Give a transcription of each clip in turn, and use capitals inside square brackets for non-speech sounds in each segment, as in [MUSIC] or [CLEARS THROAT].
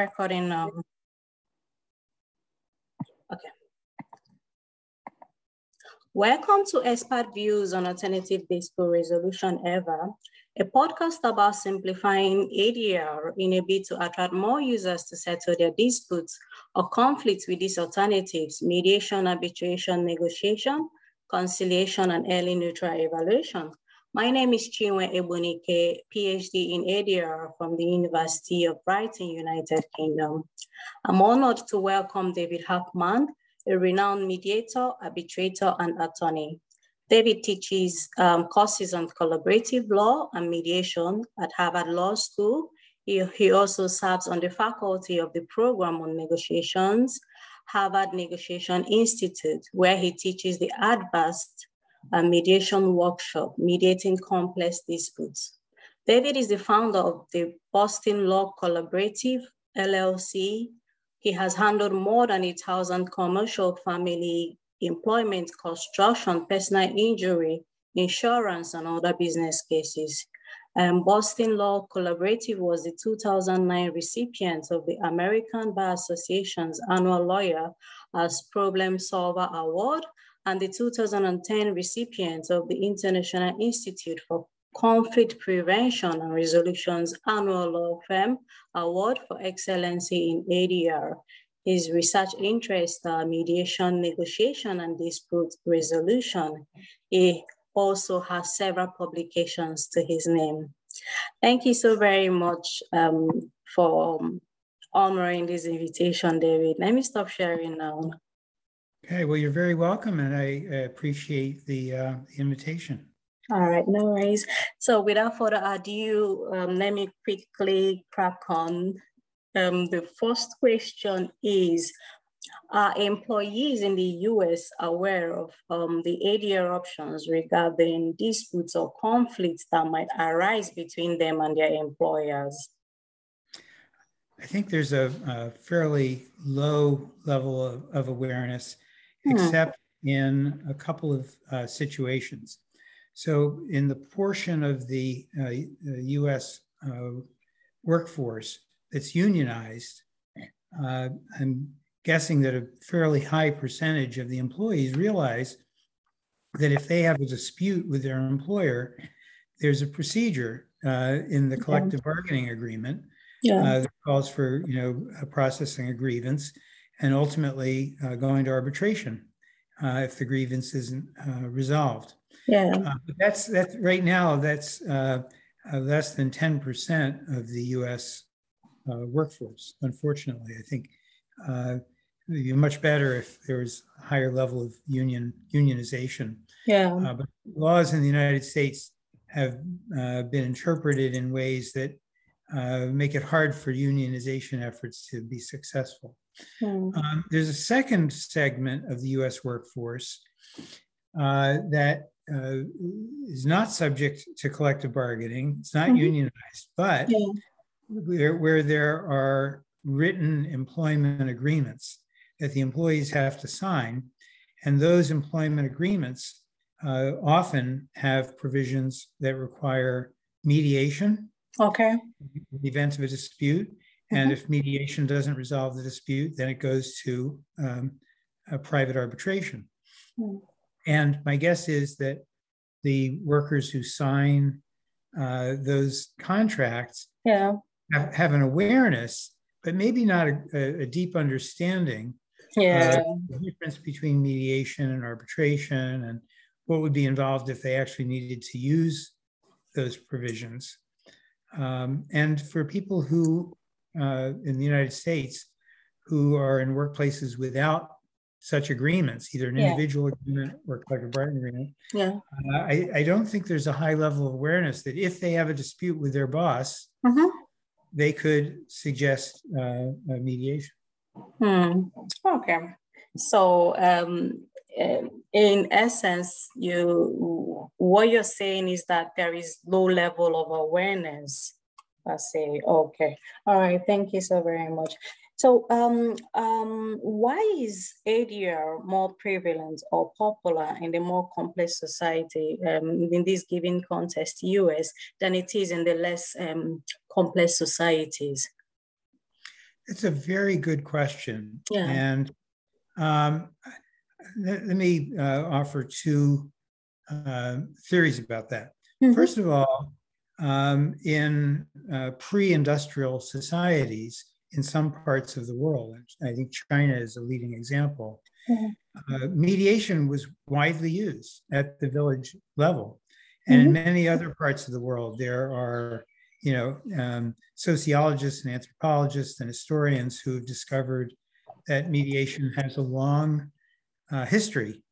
recording now. Um, okay. Welcome to Expert Views on Alternative Dispute Resolution Ever, a podcast about simplifying ADR in a bid to attract more users to settle their disputes or conflicts with these alternatives, mediation, arbitration, negotiation, conciliation, and early neutral evaluation. My name is Chinwe Ebunike, PhD in ADR from the University of Brighton, United Kingdom. I'm honored to welcome David Hoffman, a renowned mediator, arbitrator, and attorney. David teaches um, courses on collaborative law and mediation at Harvard Law School. He, he also serves on the faculty of the program on negotiations, Harvard Negotiation Institute, where he teaches the advanced a mediation workshop, Mediating Complex Disputes. David is the founder of the Boston Law Collaborative, LLC. He has handled more than a thousand commercial family employment, construction, personal injury, insurance, and other business cases. Um, Boston Law Collaborative was the 2009 recipient of the American Bar Association's annual Lawyer as Problem Solver Award and the 2010 recipient of the International Institute for Conflict Prevention and Resolution's annual law firm award for excellency in ADR. His research interests are mediation, negotiation, and dispute resolution. He also has several publications to his name. Thank you so very much um, for honoring this invitation, David. Let me stop sharing now. Okay, well, you're very welcome, and I appreciate the, uh, invitation. All right, no worries. So without further ado, um, let me quickly crack on. Um, the first question is, are employees in the US aware of um, the ADR options regarding disputes or conflicts that might arise between them and their employers? I think there's a, a fairly low level of, of awareness hmm. except in a couple of uh, situations. So, in the portion of the uh, US uh, workforce that's unionized, uh, I'm guessing that a fairly high percentage of the employees realize that if they have a dispute with their employer, there's a procedure uh, in the collective bargaining agreement yeah. Uh, that calls for you know processing a grievance and ultimately uh, going to arbitration uh, if the grievance isn't uh, resolved. Yeah. Uh, but that's that's right now. That's uh, uh, less than ten percent of the U.S. workforce. Unfortunately, I think it'd be much better if there was a higher level of union unionization. Yeah. but laws in the United States have been interpreted in ways that uh, make it hard for unionization efforts to be successful. Mm. Um, there's a second segment of the US workforce uh, that uh, is not subject to collective bargaining, it's not mm-hmm. unionized, but yeah. where, where there are written employment agreements that the employees have to sign. And those employment agreements uh, often have provisions that require mediation Okay. In the event of a dispute. And if mediation doesn't resolve the dispute, then it goes to um, a private arbitration. Mm-hmm. And my guess is that the workers who sign uh, those contracts yeah. have, have, an awareness, but maybe not a, a deep understanding yeah. the difference between mediation and arbitration and what would be involved if they actually needed to use those provisions. Um, and for people who, uh, in the United States, who are in workplaces without such agreements, either an yeah. individual agreement or collective bargaining agreement, yeah. Uh, I, I, don't think there's a high level of awareness that if they have a dispute with their boss, mm-hmm. they could suggest uh, mediation. Hmm. Okay. So um, in essence, you what you're saying is that there is low level of awareness. I see. okay, all right, thank you so very much. So, um, um, why is ADR more prevalent or popular in the more complex society um, in this given context, US, than it is in the less um, complex societies? it's a very good question. Yeah. And um, let, let, me uh, offer two uh, theories about that. Mm-hmm. First of all, um, in uh, pre industrial societies in some parts of the world, I think China is a leading example, mm-hmm. uh, mediation was widely used at the village level. And mm-hmm. in many other parts of the world, there are you know, um, sociologists and anthropologists and historians who have discovered that mediation has a long uh, history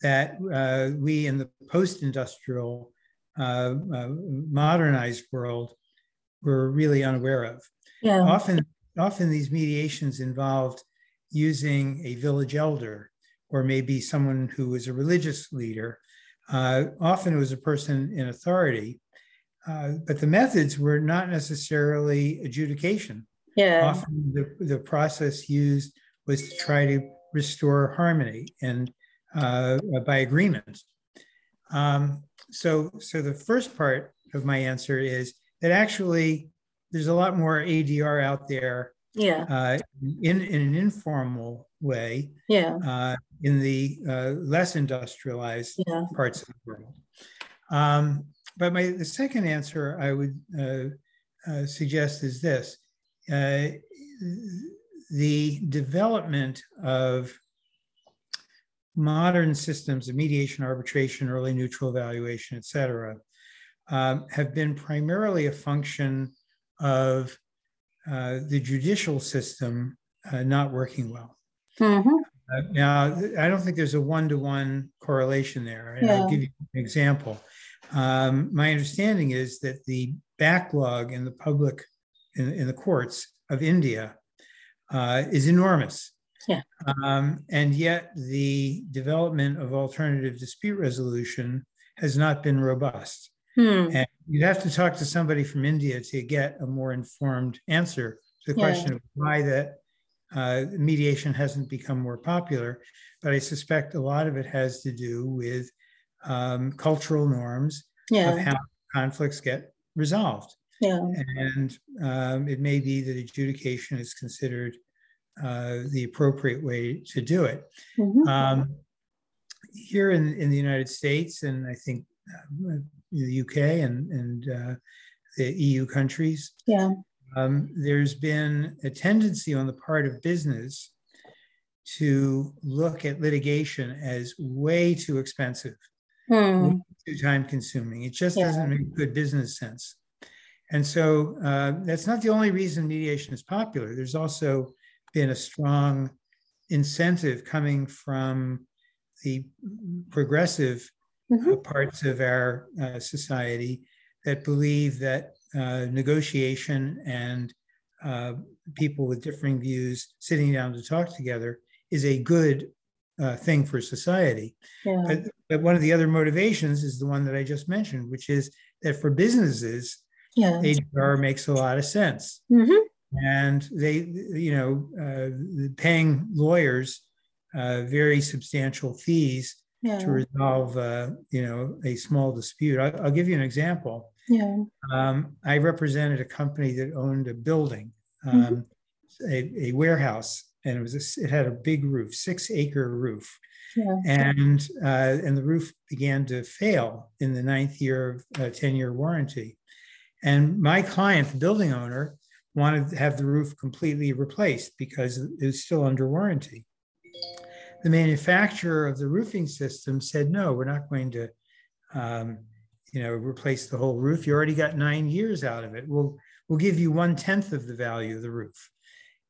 that uh, we in the post-industrial uh, uh modernized world were really unaware of. Yeah. Often, often these mediations involved using a village elder or maybe someone who was a religious leader. Uh, often it was a person in authority uh, but the methods were not necessarily adjudication. Yeah. Often the, the process used was to try to restore harmony and uh, by agreement. Um, so, so the first part of my answer is that actually there's a lot more ADR out there. Yeah. Uh, in in an informal way. Yeah. Uh, in the uh, less industrialized yeah. parts of the world. Um, but my the second answer I would uh, uh, suggest is this: uh, the development of modern systems of mediation, arbitration, early neutral evaluation, et cetera, um, have been primarily a function of uh, the judicial system uh, not working well. Mm-hmm. Uh, now, I don't think there's a one to one correlation there. And yeah. I'll give you an example. Um, my understanding is that the backlog in the public, in, in the courts of India, uh, is enormous. Yeah. Um, and yet the development of alternative dispute resolution has not been robust. Hmm. And you'd have to talk to somebody from India to get a more informed answer to the yeah. question of why that uh, mediation hasn't become more popular. But I suspect a lot of it has to do with um, cultural norms yeah. of how conflicts get resolved. Yeah. And um, it may be that adjudication is considered uh, the appropriate way to do it. Mm-hmm. Um, here in, in the United States, and I think uh, the UK and, and uh, the EU countries, yeah. Um, there's been a tendency on the part of business to look at litigation as way too expensive hmm. too time consuming. It just yeah. doesn't make good business sense. And so uh, that's not the only reason mediation is popular. There's also been a strong incentive coming from the progressive mm-hmm. uh, parts of our uh, society that believe that uh, negotiation and uh, people with differing views sitting down to talk together is a good uh, thing for society. Yeah. But, but one of the other motivations is the one that I just mentioned, which is that for businesses, yeah. ADR makes a lot of sense. Mm-hmm. And they, you know, uh, paying lawyers uh, very substantial fees yeah. to resolve, uh, you know, a small dispute. I, will give you an example. Yeah. Um, I represented a company that owned a building, um, mm-hmm. a, a warehouse and it was a, it had a big roof, six acre roof, yeah. and uh, and the roof began to fail in the ninth year of a ten year warranty, and my client, the building owner, wanted to have the roof completely replaced because it was still under warranty. The manufacturer of the roofing system said, "No, we're not going to." Um, you know, replace the whole roof. You already got nine years out of it. We'll we'll give you one tenth of the value of the roof.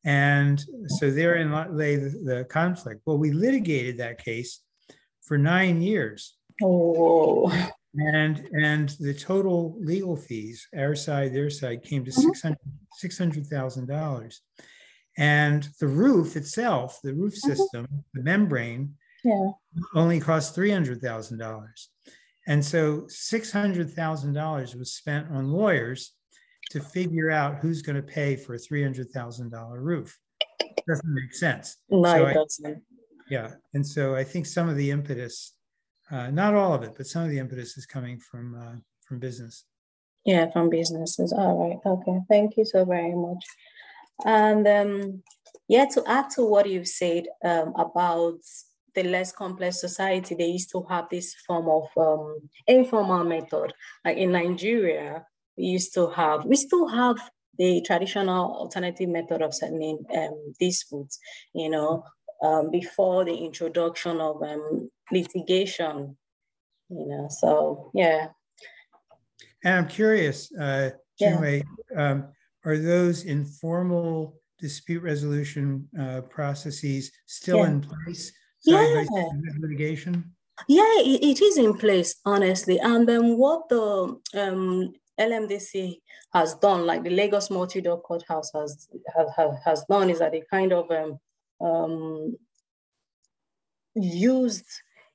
And so therein lay the, the conflict. Well, we litigated that case for nine years. Oh. And and the total legal fees, our side, their side, came to mm-hmm. $600,000. and the roof itself, the roof mm-hmm. system, the membrane, yeah. only cost $300,000. And so $600,000 was spent on lawyers to figure out who's going to pay for a $300,000 roof. Doesn't make sense. No, so it doesn't. yeah. And so I think some of the impetus, uh, not all of it, but some of the impetus is coming from uh, from business. Yeah, from businesses. All right. Okay. Thank you so very much. And um, yeah, to add to what you've said um, about the less complex society, they used to have this form of um, informal method. Like in Nigeria, we used to have, we still have the traditional alternative method of settling um, disputes, you know, um, before the introduction of um, litigation, you know, so yeah. And I'm curious, uh, Chinwe, yeah. um, are those informal dispute resolution uh, processes still yeah. in place? Yeah. Litigation? Yeah, it, it is in place, honestly. And then what the um, LMDC has done, like the Lagos Multi-Door Courthouse has, has, has done, is that it kind of um, um, used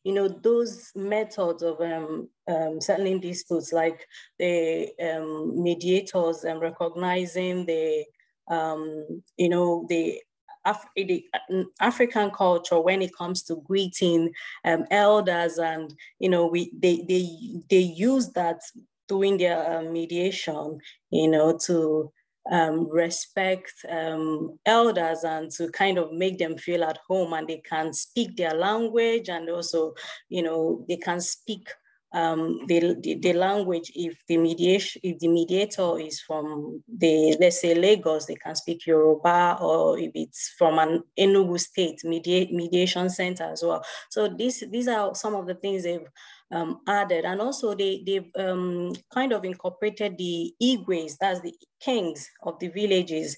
you know those methods of um, um, settling disputes like the um, mediators and recognizing the um, you know the, Af- the uh, African culture when it comes to greeting um, elders and you know we they they they use that doing their uh, mediation you know to um, respect um, elders and to kind of make them feel at home and they can speak their language and also, you know, they can speak um, the, the, the, language if the mediation if the mediator is from the let's say Lagos, they can speak Yoruba, or if it's from an Enugu state media, mediation center as well. So these these are some of the things they've um, added. And also they, they've um, kind of incorporated the Igwes, that's the kings of the villages,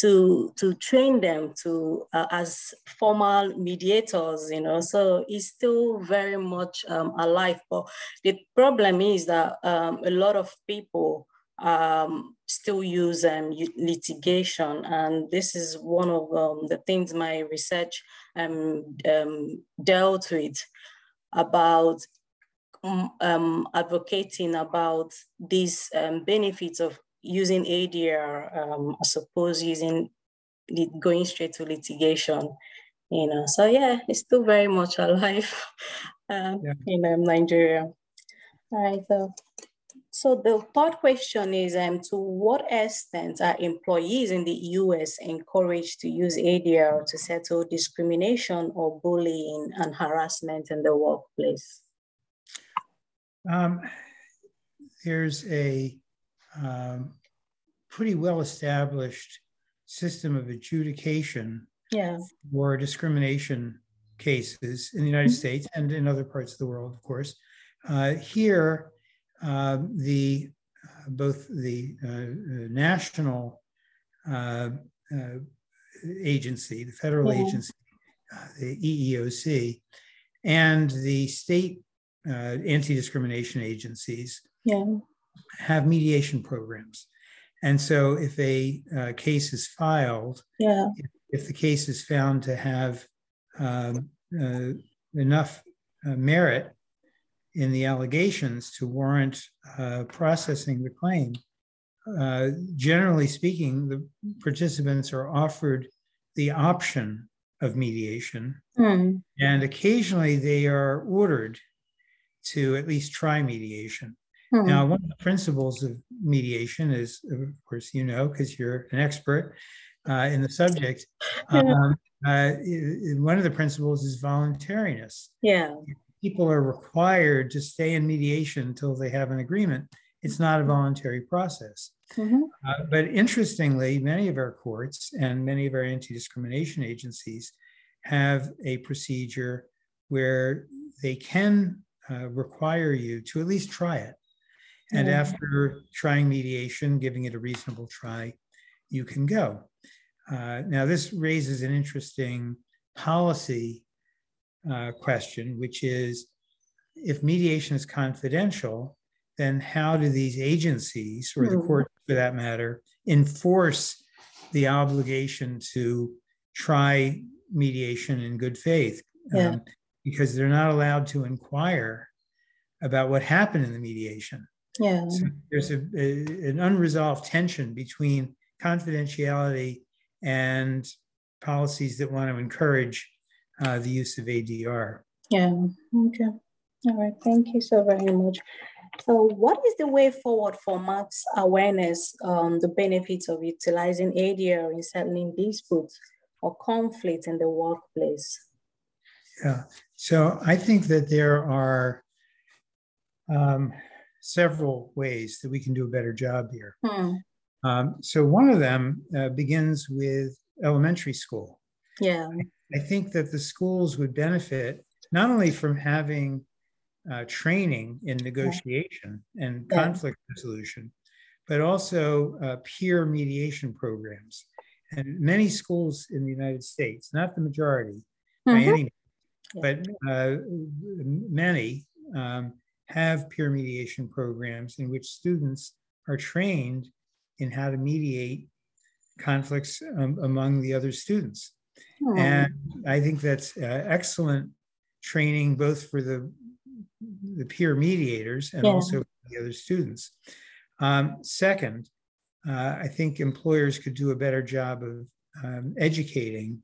to, to train them to uh, as formal mediators, you know, so it's still very much um, alive. But the problem is that um, a lot of people um, still use um, litigation. And this is one of um, the things my research um, um, dealt with about um, um, advocating about these um, benefits of using ADR, um, I suppose using going straight to litigation, you know. So yeah, it's still very much alive [LAUGHS] um, yeah. in um, Nigeria. All right, so so the third question is um, to what extent are employees in the US encouraged to use ADR to settle discrimination or bullying and harassment in the workplace? Um, there's a um, pretty well established system of adjudication yeah. for discrimination cases in the United mm-hmm. States and in other parts of the world, of course. Uh, here, uh, the uh, both the uh, uh, national uh, agency, the federal yeah. agency, the EEOC, and the state uh, anti-discrimination agencies yeah. have mediation programs. And so if a uh, case is filed, yeah. if, if, the case is found to have um, uh, enough uh, merit in the allegations to warrant uh, processing the claim, uh, generally speaking, the participants are offered the option of mediation. Mm. And occasionally they are ordered to at least try mediation. Hmm. Now, one of the principles of mediation is, of course, you know, because you're an expert uh, in the subject. [LAUGHS] Yeah. Um, uh, one of the principles is voluntariness. Yeah. People are required to stay in mediation until they have an agreement. It's not a voluntary process. Mm-hmm. Uh, but interestingly, many of our courts and many of our anti discrimination agencies have a procedure where they can uh, require you to at least try it. And yeah. after trying mediation, giving it a reasonable try, you can go. Uh, now, this raises an interesting policy uh, question, which is if mediation is confidential, then how do these agencies, or the hmm. court for that matter, enforce the obligation to try mediation in good faith? Yeah. Um, because they're not allowed to inquire about what happened in the mediation. Yeah. So there's a, a, an unresolved tension between confidentiality and policies that want to encourage uh, the use of ADR. Yeah. Okay. All right. Thank you so very much. So, what is the way forward for mass awareness on the benefits of utilizing ADR in settling disputes or conflicts in the workplace? Yeah, so I think that there are um, several ways that we can do a better job here. Hmm. Um, so, one of them uh, begins with elementary school. Yeah. I think that the schools would benefit not only from having uh, training in negotiation and yeah. conflict resolution, but also uh, peer mediation programs. And many schools in the United States, not the majority mm-hmm. by any but uh, many um, have peer mediation programs in which students are trained in how to mediate conflicts um, among the other students. And I think that's uh, excellent training both for the, the peer mediators and yeah. also the other students. Um, second, uh, I think employers could do a better job of um, educating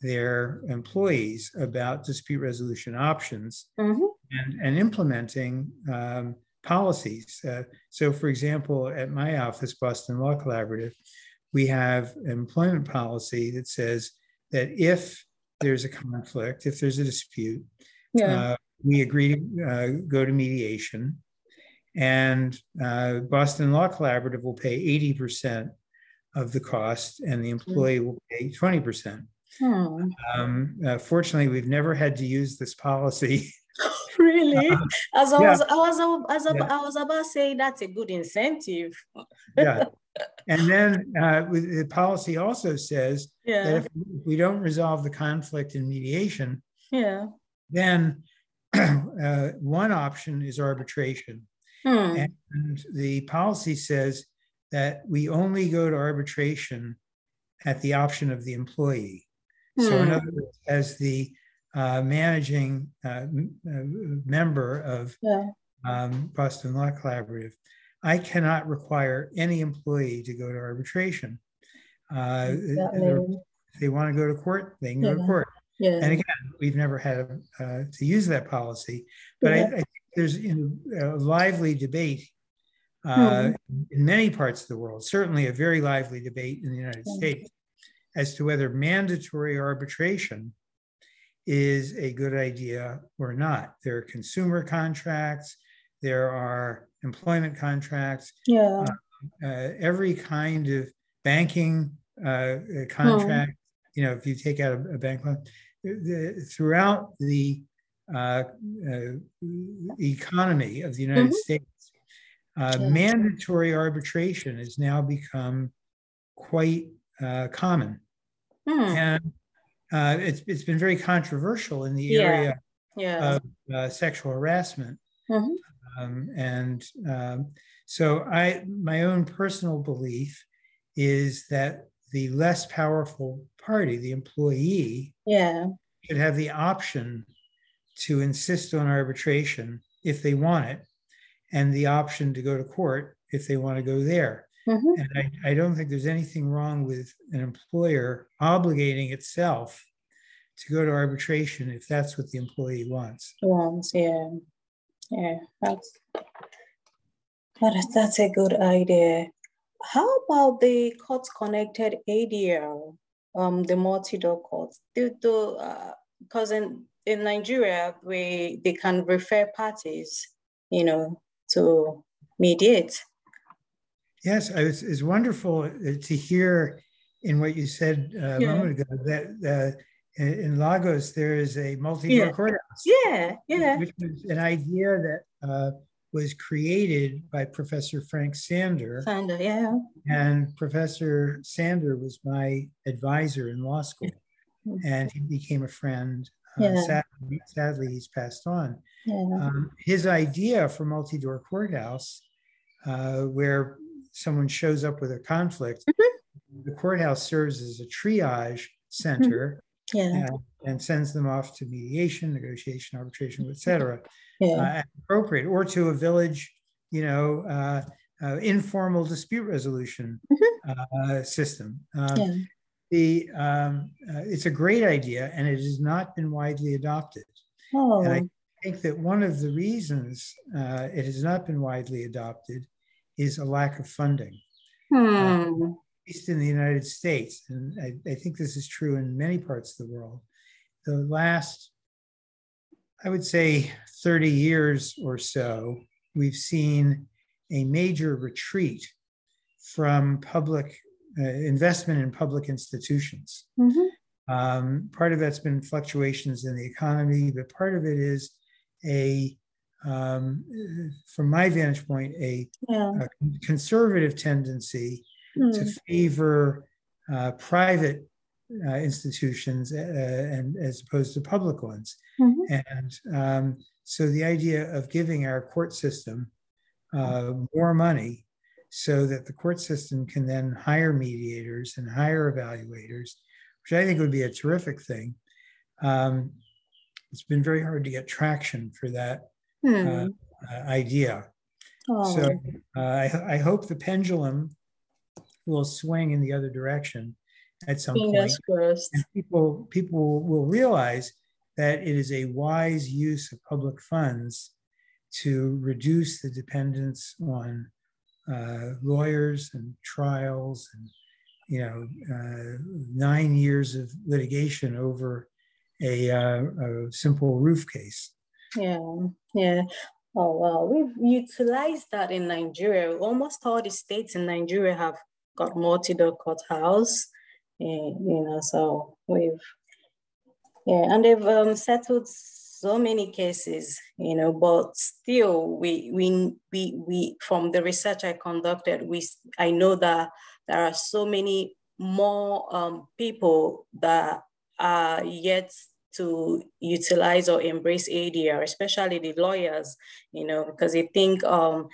their employees about dispute resolution options mm-hmm. and, and implementing um, policies. Uh, so, for example, at my office, Boston Law Collaborative, we have an employment policy that says that if there's a conflict, if there's a dispute, yeah. uh, we agree to uh, go to mediation. And uh, Boston Law Collaborative will pay 80% of the cost, and the employee will pay 20%. Hmm. Um, uh, fortunately, we've never had to use this policy. [LAUGHS] really? Uh, as I yeah. was, I was, as I, yeah. I was about to say, that's a good incentive. yeah. [LAUGHS] And then uh, the policy also says yeah. that if we don't resolve the conflict in mediation, yeah, then [CLEARS THROAT] uh, one option is arbitration. Hmm. And the policy says that we only go to arbitration at the option of the employee. So, in hmm. other words, as the uh, managing uh, uh, member of yeah. um, Boston Law Collaborative, I cannot require any employee to go to arbitration. Uh, if they want to go to court, they can yeah. go to court. Yeah. And again, we've never had uh, to use that policy, but I, I, think there's a lively debate uh, hmm. in many parts of the world, certainly a very lively debate in the United States as to whether mandatory arbitration is a good idea or not. There are consumer contracts, there are employment contracts, yeah. Uh, uh, every kind of banking uh, contract. Hmm. You know, if you take out a, a bank loan, the, throughout the uh, uh, economy of the United mm-hmm. States, uh, yeah. mandatory arbitration has now become quite common. Hmm. And uh, it's, it's been very controversial in the yeah. area yeah. of uh, sexual harassment. Mm-hmm. Um, and um, so I, my own personal belief is that the less powerful party, the employee, yeah. should have the option to insist on arbitration if they want it, and the option to go to court if they want to go there. Mm-hmm. And I, I don't think there's anything wrong with an employer obligating itself to go to arbitration if that's what the employee wants. Wants, yeah. Yeah, that's that's a good idea. How about the courts connected ADR, um, the multi-door courts? Because uh, in, in Nigeria, we they can refer parties, you know, to mediate. Yes, it's, it's wonderful uh, to hear in what you said uh, a moment ago that uh, in Lagos there is a multi-door yeah. courthouse. Yeah, yeah. Which was an idea that uh, was created by Professor Frank Sander. Sander, yeah. And Professor Sander was my advisor in law school, and he became a friend. Uh, yeah. sadly, sadly, he's passed on. Yeah. Um, his idea for multi-door courthouse, uh, where someone shows up with a conflict, mm-hmm. the courthouse serves as a triage center mm-hmm. yeah. and, and, sends them off to mediation, negotiation, arbitration, etc. Yeah. Uh, appropriate, or to a village, you know, uh, uh, informal dispute resolution mm-hmm. Uh, system. Um, yeah. The um, uh, it's a great idea, and it has not been widely adopted. Oh. And I, think that one of the reasons uh, it has not been widely adopted is a lack of funding. Hmm. Uh, at least in the United States, and I, I, think this is true in many parts of the world. The last, I would say, 30 years or so, we've seen a major retreat from public uh, investment in public institutions. Mm-hmm. Um, part of that's been fluctuations in the economy, but part of it is a, um, from my vantage point, a, yeah. a conservative tendency mm. to favor uh, private uh, institutions uh, and as opposed to public ones. Mm-hmm. And um, so the idea of giving our court system uh, more money so that the court system can then hire mediators and hire evaluators, which I think would be a terrific thing. Um, it's been very hard to get traction for that Hmm. uh, uh, idea. Oh. So uh, I, I hope the pendulum will swing in the other direction at some Fingers point. And people, people will realize that it is a wise use of public funds to reduce the dependence on uh, lawyers and trials and you know uh, nine years of litigation over a, uh, a simple roof case. Yeah, yeah. Oh wow, we've utilized that in Nigeria. Almost all the states in Nigeria have got multi-door courthouse. And, you know, so we've yeah, and they've um, settled so many cases, you know, but still we we we we from the research I conducted, we I know that there are so many more um, people that are yet to utilize or embrace ADR, especially the lawyers, you know, because they think um,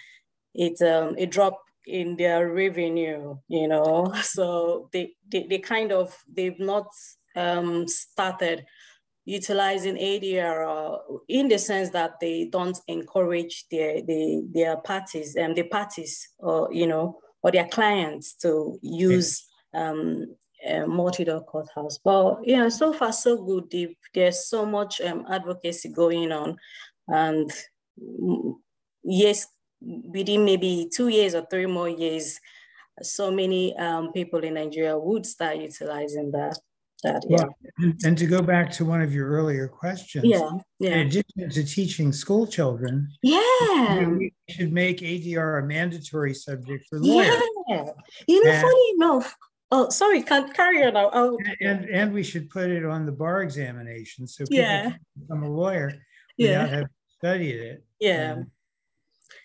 it's um, a drop in their revenue, you know, [LAUGHS] so they, they, they kind of, they've not um, started utilizing ADR uh, in the sense that they don't encourage their, their, their parties and um, the parties or, you know, or their clients to use um, uh, multi-door courthouse. But yeah, so far so good. There's so much um, advocacy going on, and mm, yes, within maybe two years or three more years, so many um, people in Nigeria would start utilizing that. That, yeah. And to go back to one of your earlier questions, yeah, yeah. in addition to teaching school children, yeah, we should make ADR a mandatory subject for lawyers. Yeah, you know, and, funny enough, Oh, sorry, can't carry on. I'll, and, and we should put it on the bar examination so people yeah. can become a lawyer yeah. without having studied it. Yeah. Um,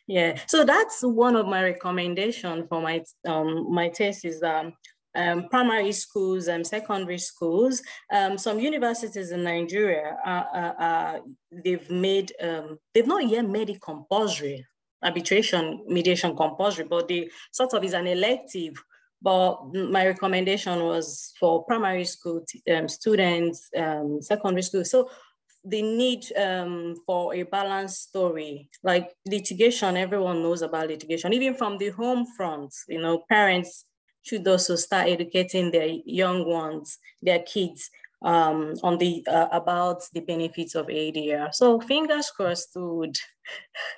yeah. So that's one of my recommendation for my um my test is um um, primary schools and secondary schools. Um, some universities in Nigeria, uh, uh, uh, they've made, um, they've not yet made it compulsory, arbitration mediation compulsory, but they sort of is an elective but my recommendation was for primary school um, students, um, secondary school. So the need um, for a balanced story, like litigation, everyone knows about litigation, even from the home front, you know, parents should also start educating their young ones, their kids um, on the uh, about the benefits of ADR. So fingers crossed, dude.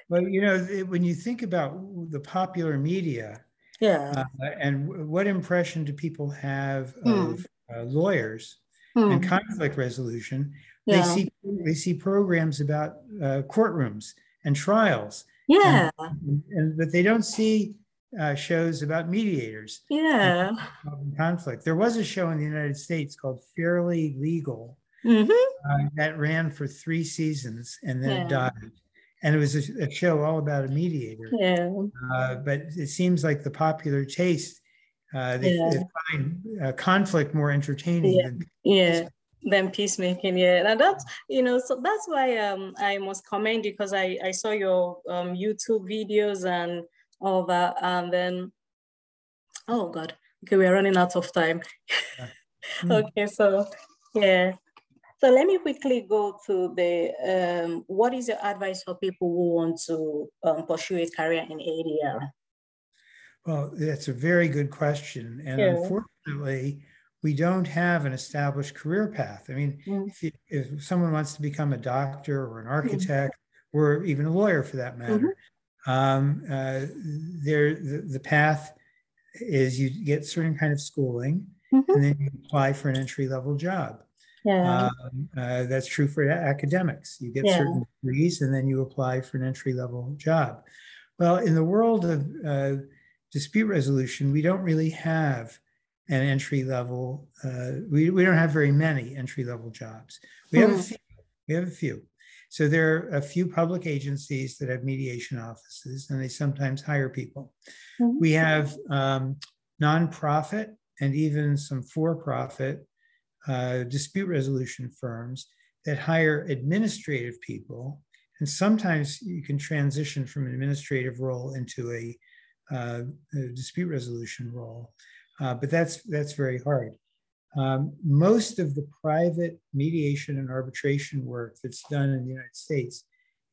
Well, you know, when you think about the popular media, yeah. Uh, and what impression do people have of mm. uh, lawyers mm. and conflict resolution? Yeah. They see they see programs about uh, courtrooms and trials. Yeah. And, and but they don't see uh, shows about mediators. Yeah. conflict. There was a show in the United States called Fairly Legal mm-hmm. that ran for three seasons and then yeah. it died and it was a, a, show all about a mediator. Yeah. Uh, but it seems like the popular taste, uh, they, yeah. they, find uh, conflict more entertaining yeah. than yeah. Than peacemaking, yeah, and that's you know, so that's why um I must commend you because I I saw your um YouTube videos and all that, and then oh god, okay, we're running out of time. [LAUGHS] Okay, so yeah, so let me quickly go to the, um, what is your advice for people who want to um, pursue a career in ADR? Well, that's a very good question. And Yeah. unfortunately, we don't have an established career path. I mean, mm. if, you, if someone wants to become a doctor or an mm-hmm. architect mm. or even a lawyer for that matter, mm-hmm. um, uh, there the, the, path is you get certain kind of schooling mm-hmm. and then you apply for an entry level job. Yeah. Um, uh, that's true for academics. You get yeah. certain degrees and then you apply for an entry level job. Well, in the world of uh, dispute resolution, we don't really have an entry level. Uh, we, we don't have very many entry level jobs. We have a hmm. few. We have a few. So there are a few public agencies that have mediation offices, and they sometimes hire people. Mm-hmm. We have um, nonprofit and even some for-profit uh, dispute resolution firms that hire administrative people, and sometimes you can transition from an administrative role into a, uh, a dispute resolution role. Uh, but that's that's very hard. Um, most of the private mediation and arbitration work that's done in the United States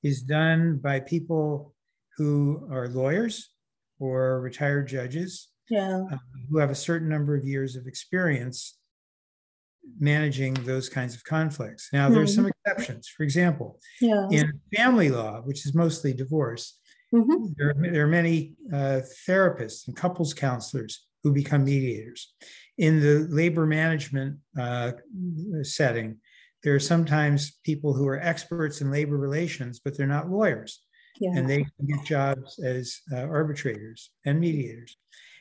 is done by people who are lawyers or retired judges yeah. uh, who have a certain number of years of experience managing those kinds of conflicts. Now, mm-hmm. there's some exceptions. For example, yeah. in family law, which is mostly divorce, mm-hmm. there, there, are many uh, therapists and couples counselors who become mediators. In the labor management uh, setting, there are sometimes people who are experts in labor relations, but they're not lawyers. Yeah. And they get jobs as uh, arbitrators and mediators.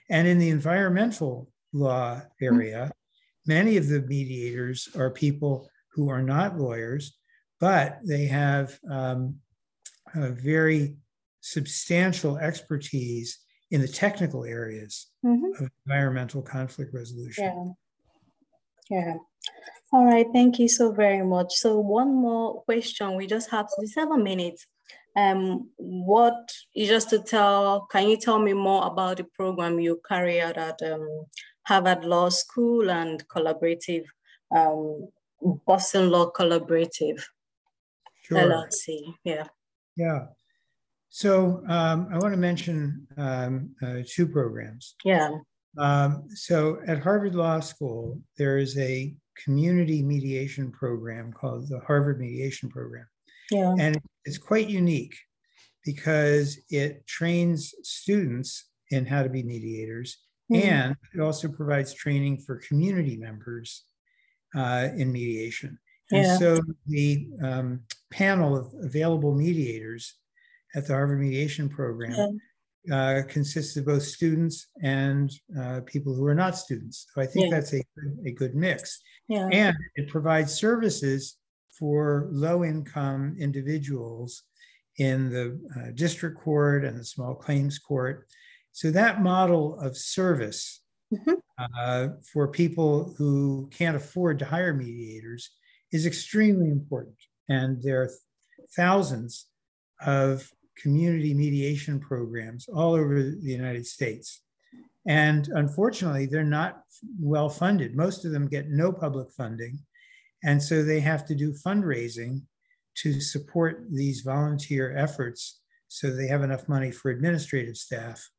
And in the environmental law area, mm-hmm. Many of the mediators are people who are not lawyers, but they have um, a very substantial expertise in the technical areas mm-hmm. of environmental conflict resolution. Yeah. Yeah. All right. Thank you so very much. So one more question. We just have seven minutes. Um, what just to tell? Can you tell me more about the program you carry out at um, Harvard Law School and collaborative um, Boston Law Collaborative sure. LLC? Yeah. Yeah. So um, I want to mention um, uh, two programs. Yeah. Um, so at Harvard Law School, there is a community mediation program called the Harvard Mediation Program. Yeah. And it's quite unique because it trains students in how to be mediators mm-hmm. and it also provides training for community members uh, in mediation. And yeah. so the um, panel of available mediators at the Harvard Mediation Program uh, consists of both students and uh, people who are not students. So I think yeah. that's a, a good mix. Yeah. And it provides services for low income individuals in the uh, district court and the small claims court. So that model of service mm-hmm. Uh, for people who can't afford to hire mediators is extremely important. And there are thousands of community mediation programs all over the United States. And unfortunately, they're not well funded. Most of them get no public funding. And so they have to do fundraising to support these volunteer efforts so they have enough money for administrative staff.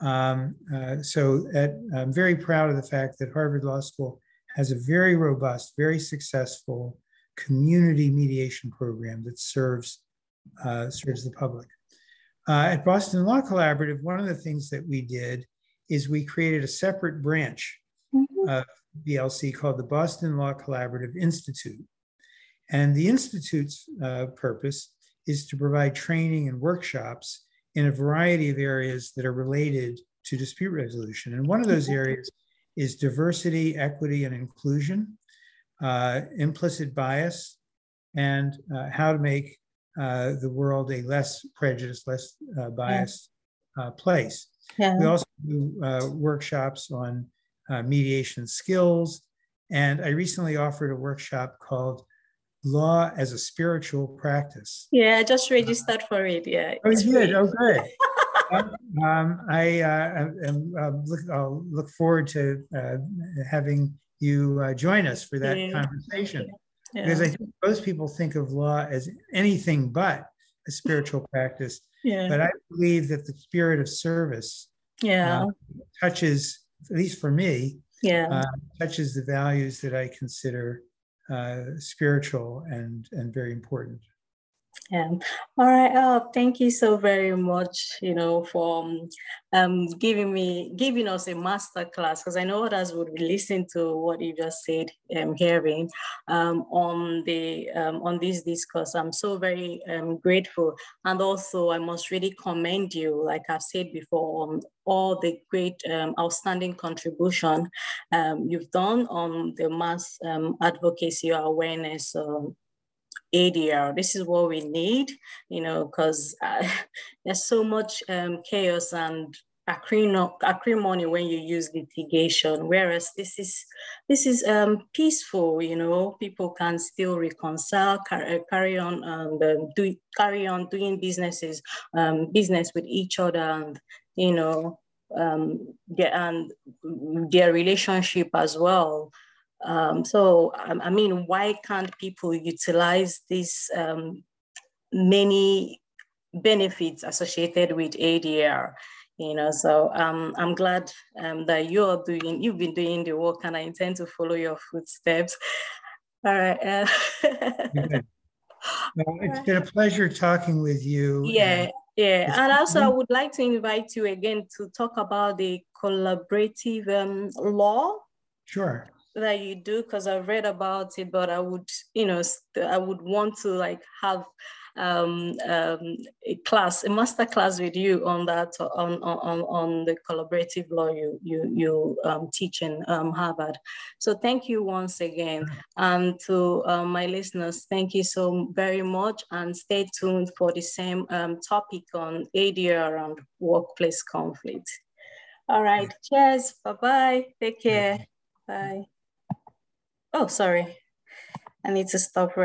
Um, uh, so at, I'm very proud of the fact that Harvard Law School has a very robust, very successful community mediation program that serves uh, serves the public. Uh, at Boston Law Collaborative, one of the things that we did is we created a separate branch mm-hmm. of BLC called the Boston Law Collaborative Institute. And the Institute's uh, purpose is to provide training and workshops in a variety of areas that are related to dispute resolution. And one of those mm-hmm. areas is diversity, equity, and inclusion, uh, implicit bias, and uh, how to make uh, the world a less prejudiced, less uh, biased uh, place. Yeah. We also do uh, workshops on uh, mediation skills. And I recently offered a workshop called Law as a Spiritual Practice. Yeah, I just registered for it. Yeah. Oh, you did? Oh, [LAUGHS] good. um, I uh, am, look, I'll look forward to having you join us for that yeah. conversation. Yeah because I think most people think of law as anything but a spiritual [LAUGHS] practice. Yeah. But I believe that the spirit of service yeah. Uh, touches, at least for me, yeah. Uh, touches the values that I consider uh, Uh, spiritual and, and very important. Yeah. All right. Oh, thank you so very much. You know, for um, um giving me giving us a master class because I know others would be listening to what you just said, um, hearing um on the um on this discourse. I'm so very um grateful, and also I must really commend you, like I've said before, on all the great um, outstanding contribution um, you've done on the mass um, advocacy awareness. Um, ADR. This is what we need, you know, because uh, [LAUGHS] there's so much um, chaos and acrimony when you use litigation. Whereas this is this is um, peaceful, you know. People can still reconcile, carry, uh, carry on, and um, do carry on doing businesses, um, business with each other, and you know, um, their, and their relationship as well. Um, so, um, I mean, why can't people utilize these um, many benefits associated with ADR? You know, so um, I'm glad um, that you're doing, you've been doing the work and I intend to follow your footsteps. All right. Uh, [LAUGHS] well, it's been a pleasure talking with you. Yeah. Yeah, and also I would like to invite you again to talk about the collaborative um, law. Sure that you do because I've read about it, but I would, you know, I would want to like have um, um, a class, a master class with you on that, on on on the collaborative law you you you um, teach in um, Harvard. So thank you once again, and to um, my listeners, thank you so very much, and stay tuned for the same um, topic on ADR and workplace conflict. All right, cheers, bye bye, take care, bye. Oh, sorry. I need to stop right